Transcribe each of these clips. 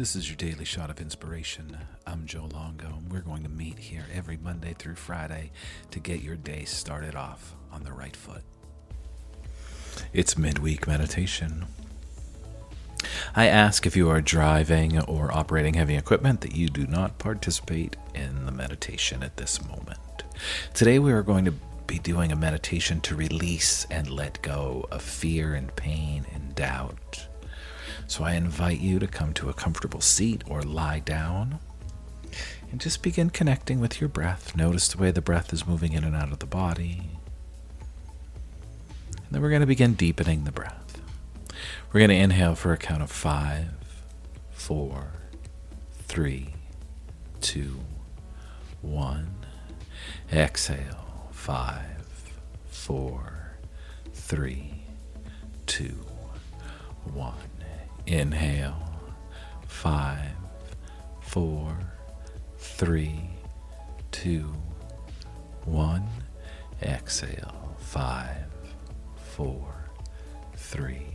This is your daily shot of inspiration. I'm Joe Longo, and we're going to meet here every Monday through Friday to get your day started off on the right foot. It's midweek meditation. I ask if you are driving or operating heavy equipment that you do not participate in the meditation at this moment. Today we are going to be doing a meditation to release and let go of fear and pain and doubt. So I invite you to come to a comfortable seat or lie down and just begin connecting with your breath. Notice the way the breath is moving in and out of the body. And then we're going to begin deepening the breath. We're going to inhale for a count of five, four, three, two, one. Exhale, five, four, three, two, one. Inhale. Five, four, three, two, one. Exhale. Five, four, three,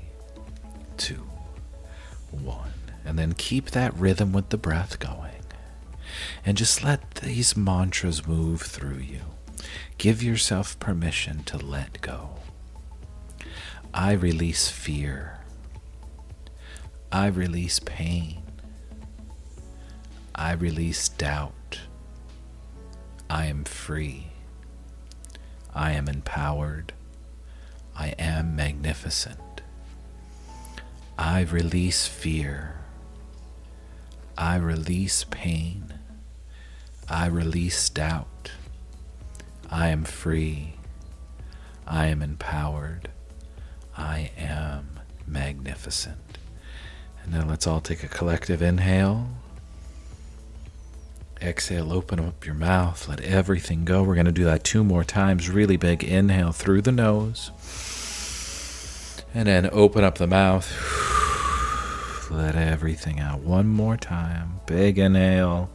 two, one. And then keep that rhythm with the breath going. And just let these mantras move through you. Give yourself permission to let go. I release fear. I release pain. I release doubt. I am free. I am empowered. I am magnificent. I release fear. I release pain. I release doubt. I am free. I am empowered. I am magnificent. And now let's all take a collective inhale. Exhale, open up your mouth, let everything go. We're going to do that two more times. Really big inhale through the nose. And then open up the mouth. Let everything out one more time. Big inhale.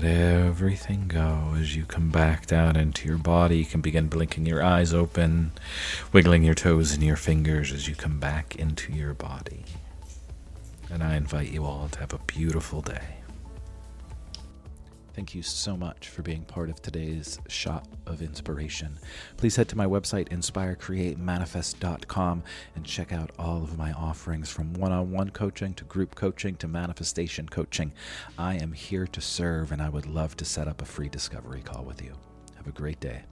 Let everything go as you come back down into your body. You can begin blinking your eyes open, wiggling your toes and your fingers as you come back into your body. And I invite you all to have a beautiful day. Thank you so much for being part of today's shot of inspiration. Please head to my website, inspirecreatemanifest.com, and check out all of my offerings from one on one coaching to group coaching to manifestation coaching. I am here to serve, and I would love to set up a free discovery call with you. Have a great day.